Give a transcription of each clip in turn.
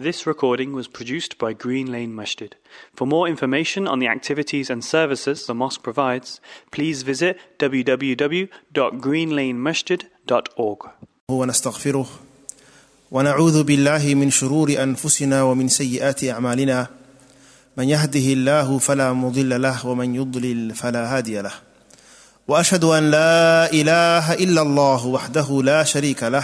This recording was produced by Green Lane Masjid. For more information on the activities and services the mosque provides, please visit www.greenlanemasjid.org. ونستغفره ونعوذ بالله من شرور انفسنا ومن سيئات اعمالنا من يهده الله فلا مضل له ومن يضلل فلا هادي له واشهد ان لا اله الا الله وحده لا شريك له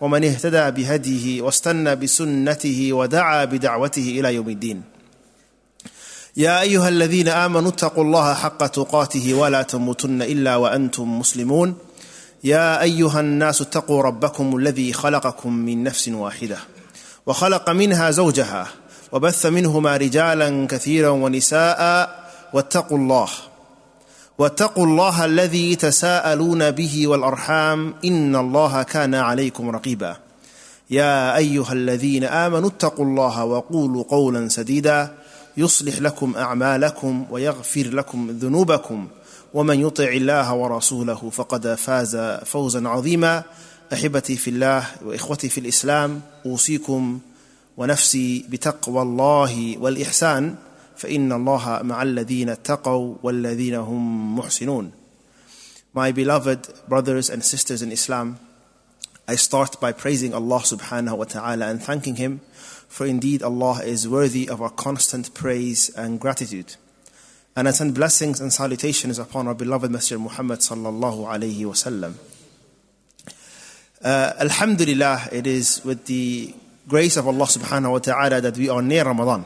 ومن اهتدى بهديه واستنى بسنته ودعا بدعوته إلى يوم الدين. يا أيها الذين آمنوا اتقوا الله حق تقاته ولا تموتن إلا وأنتم مسلمون. يا أيها الناس اتقوا ربكم الذي خلقكم من نفس واحدة وخلق منها زوجها وبث منهما رجالا كثيرا ونساء واتقوا الله واتقوا الله الذي تساءلون به والأرحام إن الله كان عليكم رقيبا. يا أيها الذين آمنوا اتقوا الله وقولوا قولا سديدا. يصلح لكم أعمالكم ويغفر لكم ذنوبكم. ومن يطع الله ورسوله فقد فاز فوزا عظيما. أحبتي في الله وإخوتي في الإسلام أوصيكم ونفسي بتقوى الله والإحسان. فان الله مع الذين اتقوا والذين هم محسنون My beloved brothers and sisters in Islam, I start by praising Allah subhanahu wa ta'ala and thanking Him, for indeed Allah is worthy of our constant praise and gratitude. And I send blessings and salutations upon our beloved Messenger Muhammad sallallahu alayhi wa sallam. Uh, Alhamdulillah, it is with the grace of Allah subhanahu wa ta'ala that we are near Ramadan.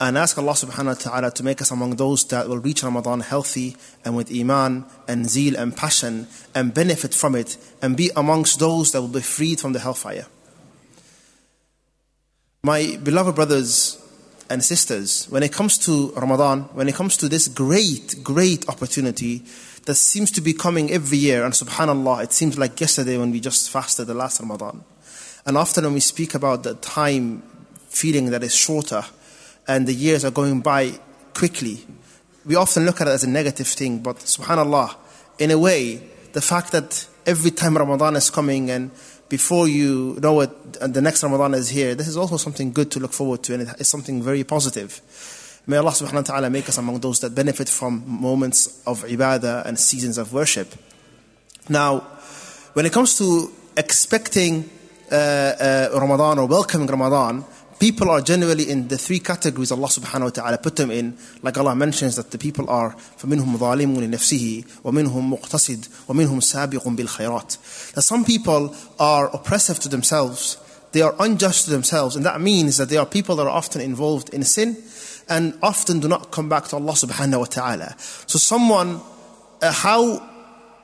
And ask Allah subhanahu wa ta'ala to make us among those that will reach Ramadan healthy and with iman and zeal and passion and benefit from it and be amongst those that will be freed from the hellfire. My beloved brothers and sisters, when it comes to Ramadan, when it comes to this great, great opportunity that seems to be coming every year, and subhanAllah, it seems like yesterday when we just fasted the last Ramadan. And often when we speak about the time feeling that is shorter and the years are going by quickly, we often look at it as a negative thing. But subhanAllah, in a way, the fact that every time Ramadan is coming and before you know it, the next Ramadan is here, this is also something good to look forward to, and it's something very positive. May Allah subhanahu wa ta'ala make us among those that benefit from moments of ibadah and seasons of worship. Now, when it comes to expecting uh, uh, Ramadan or welcoming Ramadan, people are generally in the three categories Allah subhanahu wa ta'ala put them in. Like Allah mentions that the people are فَمِنْهُمْ ظَالِمٌ لِنَفْسِهِ وَمِنْهُمْ مُقْتَصِدٌ وَمِنْهُمْ سَابِقٌ بِالْخَيْرَاتِ That some people are oppressive to themselves, they are unjust to themselves, and that means that they are people that are often involved in sin and often do not come back to Allah subhanahu wa ta'ala. So someone, uh, how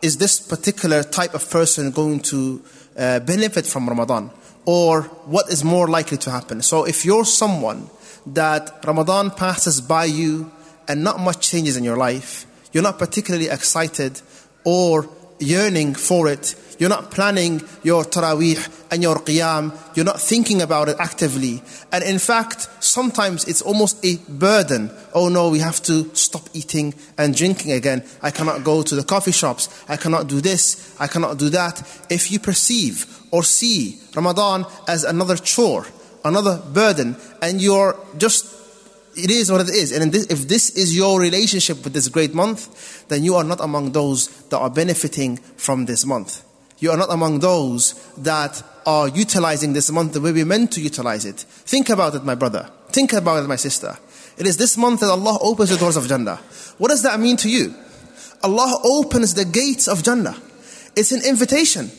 is this particular type of person going to uh, benefit from Ramadan? Or what is more likely to happen? So if you're someone that Ramadan passes by you and not much changes in your life, you're not particularly excited or yearning for it, you're not planning your taraweeh and your qiyam, you're not thinking about it actively. And in fact, sometimes it's almost a burden. Oh no, we have to stop eating and drinking again. I cannot go to the coffee shops. I cannot do this. I cannot do that. If you perceive or see Ramadan as another chore, another burden, and you're just it is what it is. And this, if this is your relationship with this great month, then you are not among those that are benefiting from this month. You are not among those that are utilizing this month the way we're meant to utilize it. Think about it, my brother. Think about it, my sister. It is this month that Allah opens the doors of Jannah. What does that mean to you? Allah opens the gates of Jannah. It's an invitation.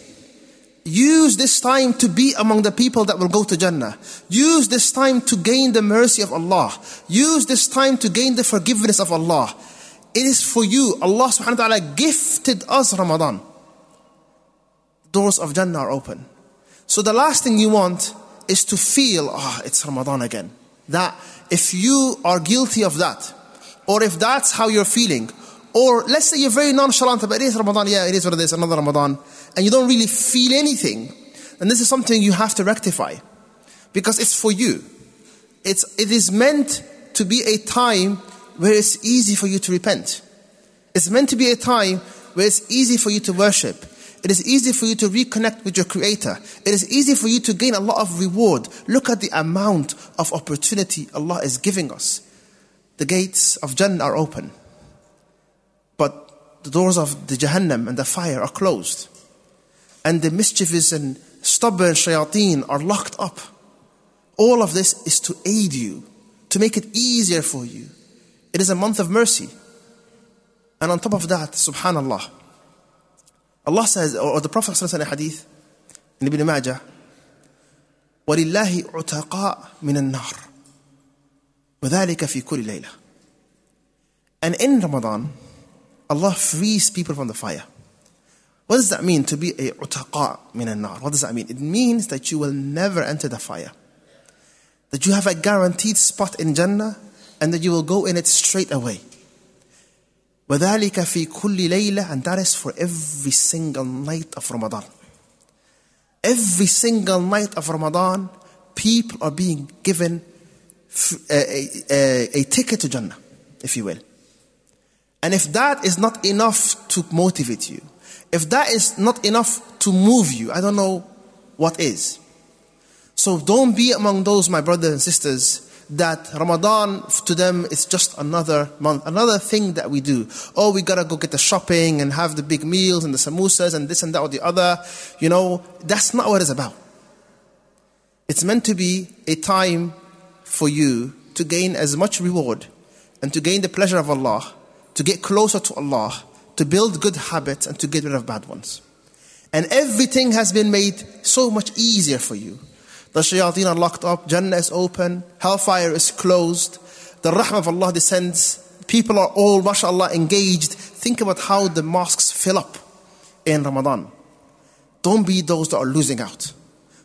Use this time to be among the people that will go to Jannah. Use this time to gain the mercy of Allah. Use this time to gain the forgiveness of Allah. It is for you. Allah subhanahu wa ta'ala gifted us Ramadan. Doors of Jannah are open. So the last thing you want is to feel, ah, oh, it's Ramadan again. that if you are guilty of that, or if that's how you're feeling, or let's say you're very nonchalant about it is Ramadan, yeah, it is what it is, another Ramadan, and you don't really feel anything, then this is something you have to rectify. Because it's for you. It's, it is meant to be a time where it's easy for you to repent. It's meant to be a time where it's easy for you to worship. It is easy for you to reconnect with your Creator. It is easy for you to gain a lot of reward. Look at the amount of opportunity Allah is giving us. The gates of Jannah are open, but the doors of the Jahannam and the fire are closed. And the mischievous and stubborn shayateen are locked up. All of this is to aid you, to make it easier for you. It is a month of mercy. And on top of that, subhanallah, Allah says, or the Prophet says in a hadith, in Ibn Majah, وَلِلَّهِ عُتَقَاء مِنَ النَّارِ وَذَلِكَ فِي كُلِّ لَيْلَةٍ And in Ramadan, Allah frees people from the fire. What does that mean to be a utaqa min al-nar? What does that mean? It means that you will never enter the fire. That you have a guaranteed spot in Jannah and that you will go in it straight away. وَذَلِكَ فِي كُلِّ لَيْلَةٍ And that is for every single night of Ramadan. Every single night of Ramadan, people are being given a, a, a, ticket to Jannah, if you will. And if that is not enough to motivate you, if that is not enough to move you, I don't know what is. So don't be among those, my brothers and sisters, that Ramadan to them is just another month, another thing that we do. Oh, we gotta go get the shopping and have the big meals and the samosas and this and that or the other. You know, that's not what it's about. It's meant to be a time for you to gain as much reward and to gain the pleasure of Allah, to get closer to Allah, to build good habits and to get rid of bad ones. And everything has been made so much easier for you. The shayateen are locked up, Jannah is open, hellfire is closed, the rahmah of Allah descends, people are all, mashallah, engaged. Think about how the mosques fill up in Ramadan. Don't be those that are losing out.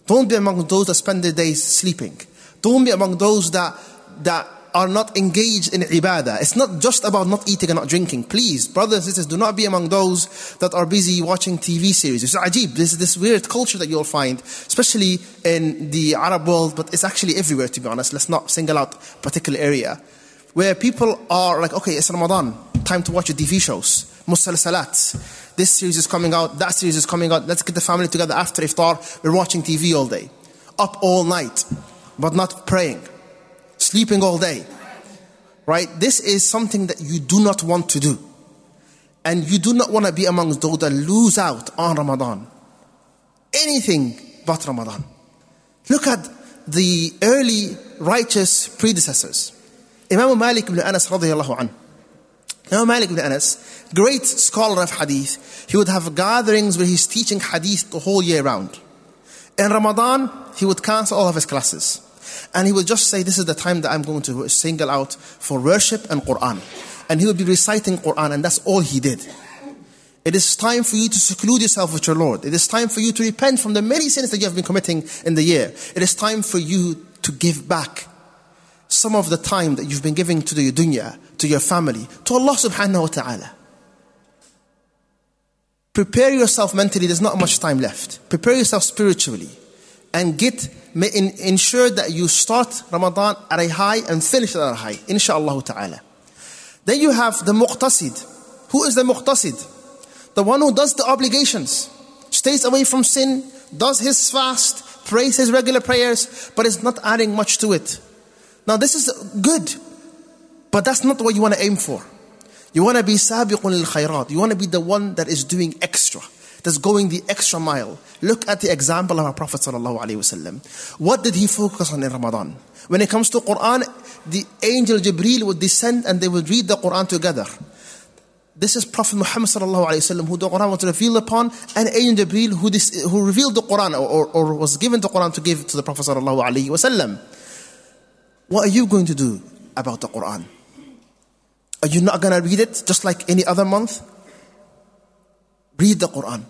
Don't be among those that spend their days sleeping. Don't be among those that, that are not engaged in ibadah. It's not just about not eating and not drinking. Please, brothers and sisters, do not be among those that are busy watching TV series. It's ajib. This is this weird culture that you'll find, especially in the Arab world, but it's actually everywhere, to be honest. Let's not single out a particular area. Where people are like, okay, it's Ramadan, time to watch your TV shows, musalsalat. This series is coming out, that series is coming out. Let's get the family together after iftar. We're watching TV all day, up all night, but not praying sleeping all day. Right? This is something that you do not want to do. And you do not want to be amongst those that lose out on Ramadan. Anything but Ramadan. Look at the early righteous predecessors. Imam Malik ibn Anas radiallahu anhu. Imam Malik ibn Anas, great scholar of hadith, he would have gatherings where he's teaching hadith the whole year round. In Ramadan, he would cancel all of his classes. And he would just say, This is the time that I'm going to single out for worship and Quran. And he would be reciting Quran, and that's all he did. It is time for you to seclude yourself with your Lord. It is time for you to repent from the many sins that you have been committing in the year. It is time for you to give back some of the time that you've been giving to the dunya, to your family, to Allah subhanahu wa ta'ala. Prepare yourself mentally, there's not much time left. Prepare yourself spiritually and get ensure that you start Ramadan at a high and finish at a high, inshallah ta'ala. Then you have the muqtasid. Who is the muqtasid? The one who does the obligations, stays away from sin, does his fast, prays his regular prayers, but is not adding much to it. Now this is good, but that's not what you want to aim for. You want to be sabiqun lil khairat. You want to be the one that is doing extra that's going the extra mile. Look at the example of our Prophet What did he focus on in Ramadan? When it comes to Quran, the angel Jibreel would descend and they would read the Quran together. This is Prophet Muhammad who the Quran was revealed upon, and angel Jibreel who, dis, who revealed the Quran or, or, was given the Quran to give to the Prophet What are you going to do about the Quran? Are you not going to read it just like any other month? Read the Quran.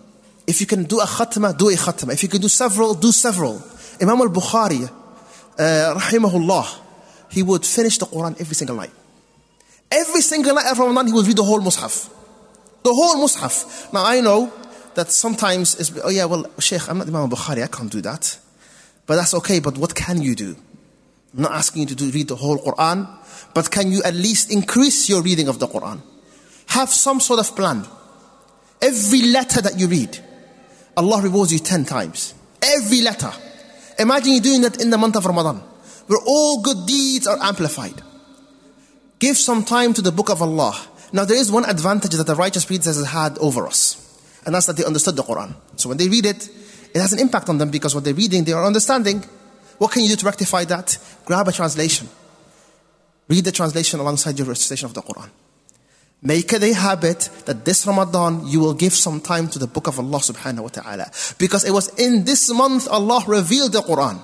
If you can do a khatma, do a khatma. If you can do several, do several. Imam al-Bukhari, uh, rahimahullah, he would finish the Quran every single night. Every single night of Ramadan, he would read the whole Mus'haf. The whole Mus'haf. Now I know that sometimes it's, oh yeah, well, Sheikh, I'm not Imam al Bukhari, I can't do that. But that's okay, but what can you do? I'm not asking you to do, read the whole Quran, but can you at least increase your reading of the Quran? Have some sort of plan. Every letter that you read, Allah rewards you 10 times. Every letter. Imagine you doing that in the month of Ramadan, where all good deeds are amplified. Give some time to the book of Allah. Now, there is one advantage that the righteous predecessors had over us, and that's that they understood the Quran. So when they read it, it has an impact on them because what they're reading, they are understanding. What can you do to rectify that? Grab a translation. Read the translation alongside your recitation of the Quran. Make it a habit that this Ramadan you will give some time to the book of Allah subhanahu wa ta'ala. Because it was in this month Allah revealed the Quran.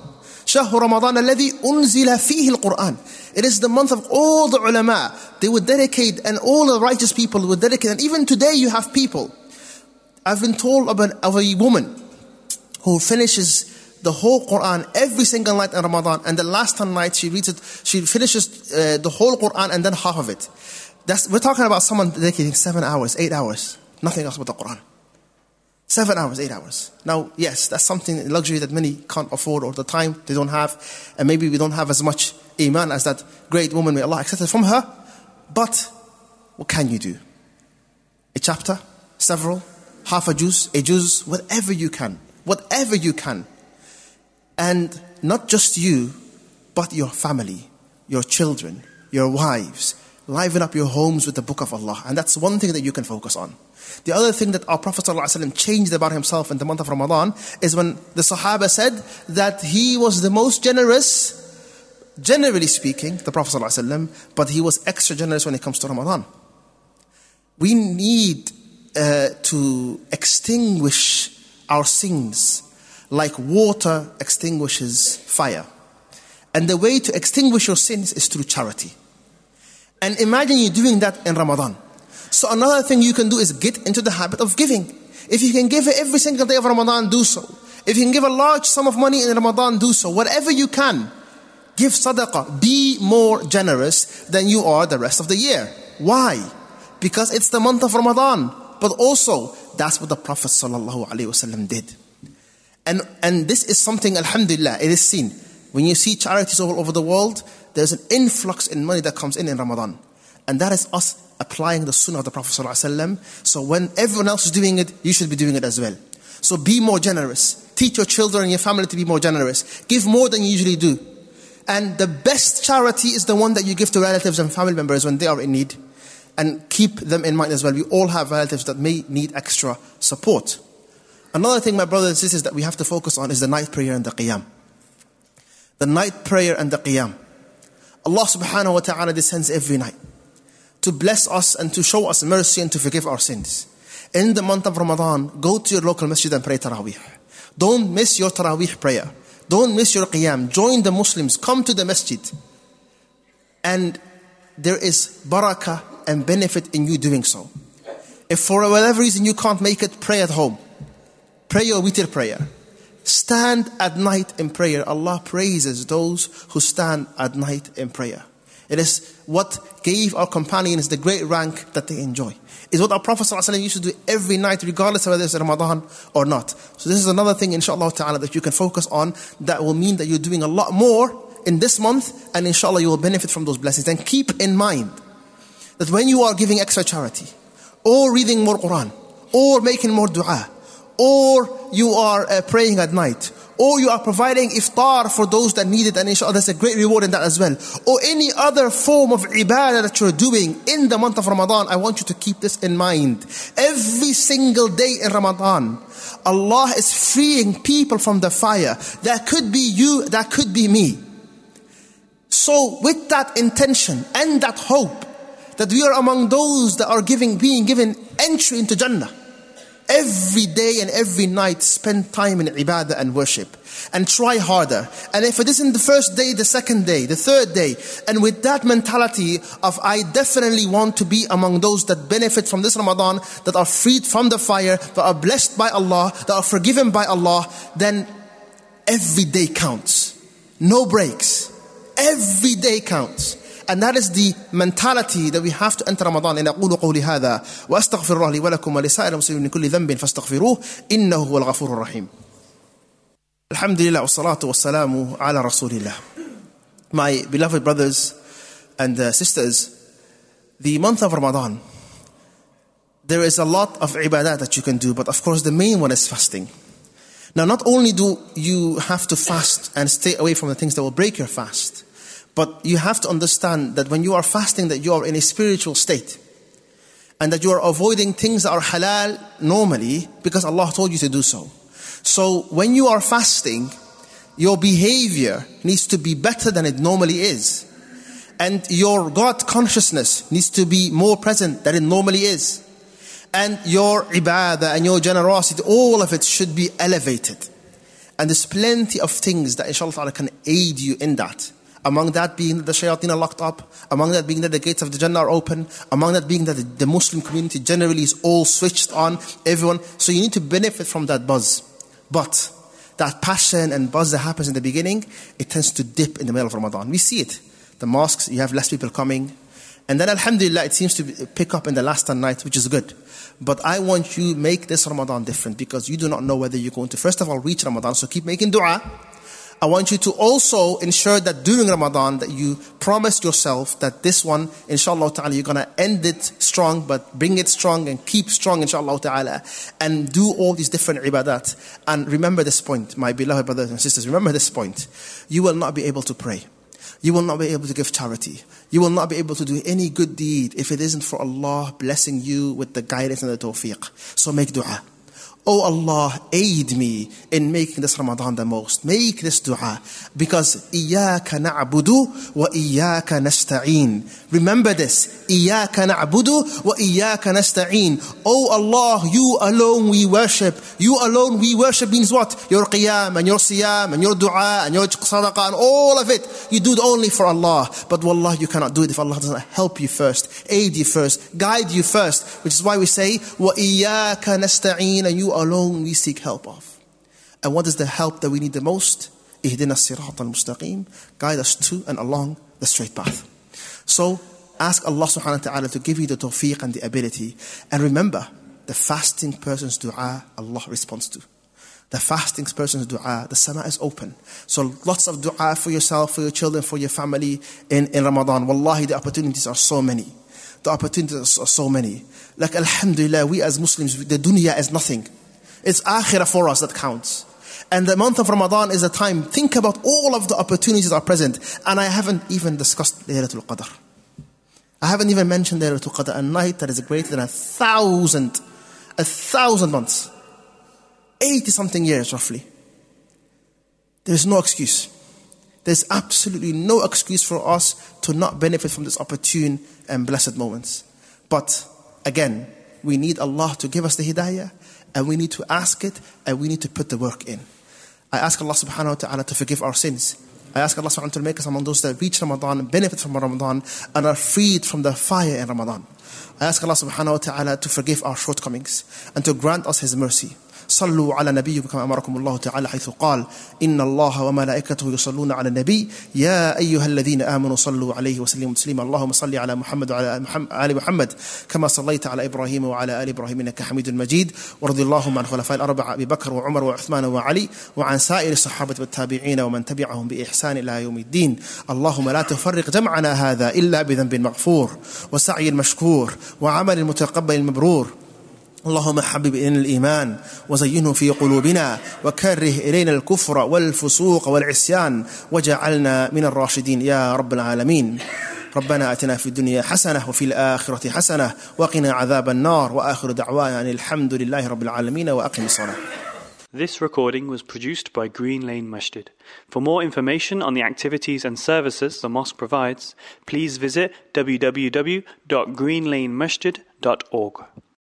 شهر رمضان الذي أنزل فيه القرآن. It is the month of all the ulama. They would dedicate, and all the righteous people would dedicate. And even today you have people. I've been told of, an, of a woman who finishes the whole Quran every single night in Ramadan, and the last night she reads it, she finishes uh, the whole Quran and then half of it. That's, we're talking about someone dedicating seven hours, eight hours, nothing else but the Quran. Seven hours, eight hours. Now, yes, that's something, luxury that many can't afford or the time they don't have. And maybe we don't have as much iman as that great woman, may Allah accept it from her. But what can you do? A chapter, several, half a juz, a juz, whatever you can. Whatever you can. And not just you, but your family, your children, your wives. Liven up your homes with the book of Allah. And that's one thing that you can focus on. The other thing that our Prophet ﷺ changed about himself in the month of Ramadan is when the Sahaba said that he was the most generous, generally speaking, the Prophet ﷺ, but he was extra generous when it comes to Ramadan. We need uh, to extinguish our sins like water extinguishes fire. And the way to extinguish your sins is through charity. And imagine you doing that in Ramadan. So another thing you can do is get into the habit of giving. If you can give every single day of Ramadan, do so. If you can give a large sum of money in Ramadan, do so. Whatever you can, give sadaqah. Be more generous than you are the rest of the year. Why? Because it's the month of Ramadan. But also, that's what the Prophet ﷺ did. And, and this is something, alhamdulillah, it is seen. When you see charities all over the world, there's an influx in money that comes in in Ramadan. And that is us applying the sunnah of the Prophet. So when everyone else is doing it, you should be doing it as well. So be more generous. Teach your children and your family to be more generous. Give more than you usually do. And the best charity is the one that you give to relatives and family members when they are in need. And keep them in mind as well. We all have relatives that may need extra support. Another thing, my brothers and sisters, that we have to focus on is the night prayer and the qiyam. The night prayer and the qiyam. Allah subhanahu wa ta'ala descends every night to bless us and to show us mercy and to forgive our sins. In the month of Ramadan, go to your local masjid and pray Taraweeh. Don't miss your Taraweeh prayer. Don't miss your Qiyam. Join the Muslims. Come to the masjid. And there is barakah and benefit in you doing so. If for whatever reason you can't make it, pray at home. Pray your witr prayer. Stand at night in prayer. Allah praises those who stand at night in prayer. It is what gave our companions the great rank that they enjoy. It's what our Prophet ﷺ used to do every night, regardless of whether it's Ramadan or not. So this is another thing, inshallah ta'ala, that you can focus on that will mean that you're doing a lot more in this month, and inshallah you will benefit from those blessings. And keep in mind that when you are giving extra charity, or reading more Quran, or making more dua, or you are uh, praying at night, or you are providing iftar for those that need it, and inshallah there's a great reward in that as well. Or any other form of ibadah that you're doing in the month of Ramadan, I want you to keep this in mind. Every single day in Ramadan, Allah is freeing people from the fire. That could be you, that could be me. So with that intention and that hope, that we are among those that are giving, being given entry into Jannah. Every day and every night, spend time in ibadah and worship. And try harder. And if it isn't the first day, the second day, the third day, and with that mentality of I definitely want to be among those that benefit from this Ramadan, that are freed from the fire, that are blessed by Allah, that are forgiven by Allah, then every day counts. No breaks. Every day counts. And that is the mentality that we have to enter Ramadan. إن أقول قولي هذا وأستغفر الله لي ولكم ولسائر المسلمين من كل ذنب فاستغفروه إنه هو الغفور الرحيم. الحمد لله والصلاة والسلام على رسول الله. My beloved brothers and uh, sisters, the month of Ramadan, there is a lot of ibadah that you can do, but of course the main one is fasting. Now, not only do you have to fast and stay away from the things that will break your fast, but you have to understand that when you are fasting, that you are in a spiritual state. And that you are avoiding things that are halal normally because Allah told you to do so. So when you are fasting, your behavior needs to be better than it normally is. And your God consciousness needs to be more present than it normally is. And your ibadah and your generosity, all of it should be elevated. And there's plenty of things that inshallah can aid you in that. Among that being that the shayateen are locked up, among that being that the gates of the Jannah are open, among that being that the Muslim community generally is all switched on, everyone. So you need to benefit from that buzz. But that passion and buzz that happens in the beginning, it tends to dip in the middle of Ramadan. We see it. The mosques, you have less people coming. And then Alhamdulillah, it seems to pick up in the last 10 nights, which is good. But I want you make this Ramadan different because you do not know whether you're going to, first of all, reach Ramadan. So keep making dua. I want you to also ensure that during Ramadan that you promise yourself that this one, inshallah ta'ala, you're gonna end it strong, but bring it strong and keep strong, inshallah ta'ala, and do all these different ibadat. And remember this point, my beloved brothers and sisters, remember this point. You will not be able to pray. You will not be able to give charity. You will not be able to do any good deed if it isn't for Allah blessing you with the guidance and the tawfiq. So make dua. Oh Allah, aid me in making this Ramadan the most. Make this dua. Because إِيَّاكَ نَعْبُدُ وَإِيَّاكَ نَسْتَعِينَ Remember this. إِيَّاكَ نَعْبُدُ وَإِيَّاكَ نَسْتَعِينَ Oh Allah, you alone we worship. You alone we worship means what? Your qiyam and your siyam and your dua and your sadaqah and all of it. You do it only for Allah. But wallah, you cannot do it if Allah doesn't help you first, aid you first, guide you first. Which is why we say, وَإِيَّاكَ نَسْتَعِينَ And you alone we seek help of. And what is the help that we need the most? Ihdina sirat al-mustaqim. Guide us to and along the straight path. So ask Allah subhanahu wa ta'ala to give you the tawfiq and the ability. And remember, the fasting person's dua, Allah responds to. The fasting person's dua, the sama is open. So lots of dua for yourself, for your children, for your family in, in Ramadan. Wallahi, the opportunities are so many. The opportunities are so many. Like Alhamdulillah, we as Muslims, the dunya is nothing. It's akhirah for us that counts. And the month of Ramadan is a time, think about all of the opportunities that are present. And I haven't even discussed Laylatul Qadr. I haven't even mentioned Laylatul Qadr, a night that is greater than a thousand, a thousand months. 80 something years roughly. There's no excuse. There's absolutely no excuse for us to not benefit from this opportune and blessed moments. But again, we need Allah to give us the hidayah and we need to ask it and we need to put the work in. I ask Allah subhanahu wa ta'ala to forgive our sins. I ask Allah subhanahu wa ta'ala to make us among those that reach Ramadan, benefit from Ramadan, and are freed from the fire in Ramadan. I ask Allah subhanahu wa ta'ala to forgive our shortcomings and to grant us His mercy. صلوا على نبيكم كما أمركم الله تعالى حيث قال إن الله وملائكته يصلون على النبي. يا أيها الذين آمنوا صلوا عليه وسلموا تسليما. اللهم صل على محمد وعلى آل محمد كما صليت على إبراهيم وعلى آل إبراهيم إنك حميد مجيد. وارض اللهم عن خلفاء الأربعة أبي بكر وعمر وعثمان وعلي وعن سائر الصحابة والتابعين ومن تبعهم بإحسان إلى يوم الدين. اللهم لا تفرق جمعنا هذا إلا بذنب مغفور وسعي مشكور وعمل متقبل مبرور اللهم حبب إلينا الإيمان وزينه في قلوبنا وكره إلينا الكفر والفسوق والعصيان وجعلنا من الراشدين يا رب العالمين ربنا آتنا في الدنيا حسنة وفي الآخرة حسنة وقنا عذاب النار وآخر دعوانا أن الحمد لله رب العالمين وأقم الصلاة This recording was produced by Green Lane Masjid. For more information on the activities and services the mosque provides, please visit www.greenlanemasjid.org.